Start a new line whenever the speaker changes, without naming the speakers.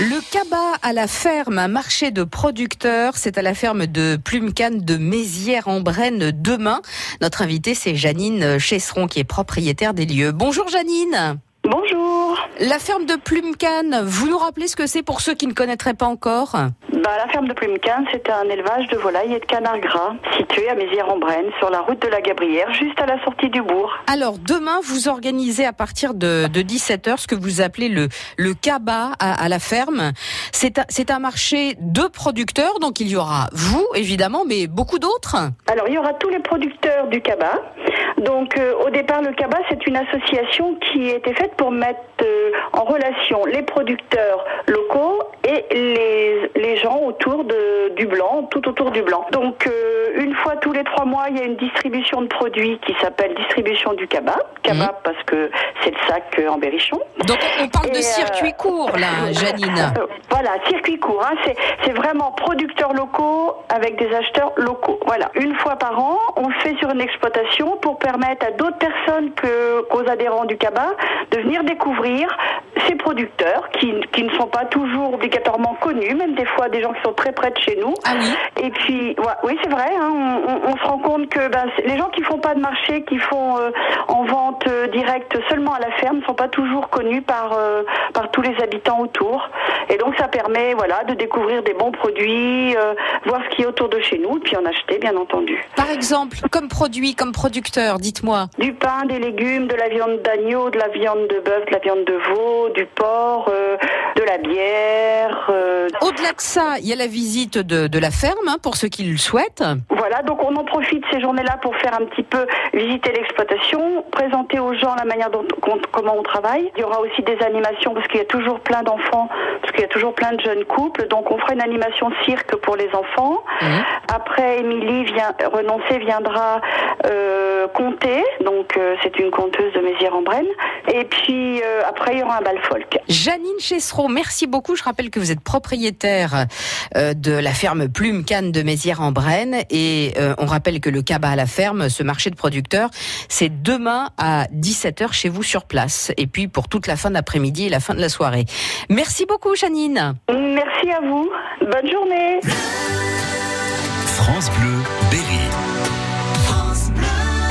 Le cabas à la ferme, un marché de producteurs, c'est à la ferme de Plumecane de Mézières-en-Brenne demain. Notre invitée, c'est Janine Chesseron, qui est propriétaire des lieux. Bonjour Janine. La ferme de Plumecane, vous nous rappelez ce que c'est pour ceux qui ne connaîtraient pas encore?
Bah, La ferme de Plumecane, c'est un élevage de volailles et de canards gras situé à Mézières-en-Brenne, sur la route de la Gabrière, juste à la sortie du bourg.
Alors, demain, vous organisez à partir de, de 17h ce que vous appelez le, le cabas à, à la ferme. C'est un, un marché de producteurs, donc il y aura vous, évidemment, mais beaucoup d'autres.
Alors, il y aura tous les producteurs du cabas. Donc, euh, au départ, le cabas, c'est une association qui a été faite pour mettre euh, en relation les producteurs locaux et les, les gens autour de, du blanc, tout autour du blanc. Donc, euh, une fois tous les trois mois, il y a une distribution de produits qui s'appelle distribution du cabas. Cabas
Mhm.
parce que c'est le sac euh, en berrichon.
Donc, on parle de
Et, euh,
circuit court, là, Janine.
Voilà, circuit court. Hein, c'est, vraiment producteurs locaux avec des acheteurs locaux. Voilà, une fois par an, on le fait sur une exploitation pour permettre à d'autres personnes qu'aux adhérents du CABA de venir découvrir ces producteurs qui, qui ne sont pas toujours obligatoirement connus, même des fois des gens qui sont très près de chez nous.
Ah oui
Et puis, ouais, oui, c'est vrai. hein, on, on- on se rend compte que ben, les gens qui font pas de marché, qui font euh, en vente euh, directe seulement à la ferme, ne sont pas toujours connus par euh, par tous les habitants autour. Et donc, ça permet, voilà, de découvrir des bons produits, voir ce qui est autour de chez nous, et puis en acheter, bien entendu.
Par exemple, comme produit, comme producteur, dites-moi.
Du pain, des légumes, de la viande d'agneau, de la viande de bœuf, de la viande de veau, du porc, de la bière. Euh,
Au-delà de ça, il y a la visite de, de la ferme, hein, pour ceux qui le souhaitent.
Voilà, donc on en profite ces journées-là pour faire un petit peu visiter l'exploitation, présenter aux gens la manière dont qu'on- comment on travaille. Il y aura aussi des animations parce qu'il y a toujours plein d'enfants, parce qu'il y a toujours plein de jeunes couples. Donc on fera une animation cirque pour les enfants.
Mhm.
Après, Émilie vient renoncer viendra euh, compter, donc euh, c'est une conteuse de Mézières-en-Brenne. Et puis euh, après il y aura un bal folk.
Janine Chessereau, merci beaucoup. Je rappelle que vous êtes propriétaire euh, de la ferme Plume Canne de Mézières-en-Brenne et euh, on rappelle que le cabas à la ferme, ce marché de producteurs, c'est demain à 17h chez vous sur place et puis pour toute la fin d'après-midi et la fin de la soirée. Merci beaucoup Janine.
Merci à vous. Bonne journée.
France Bleu, Berry.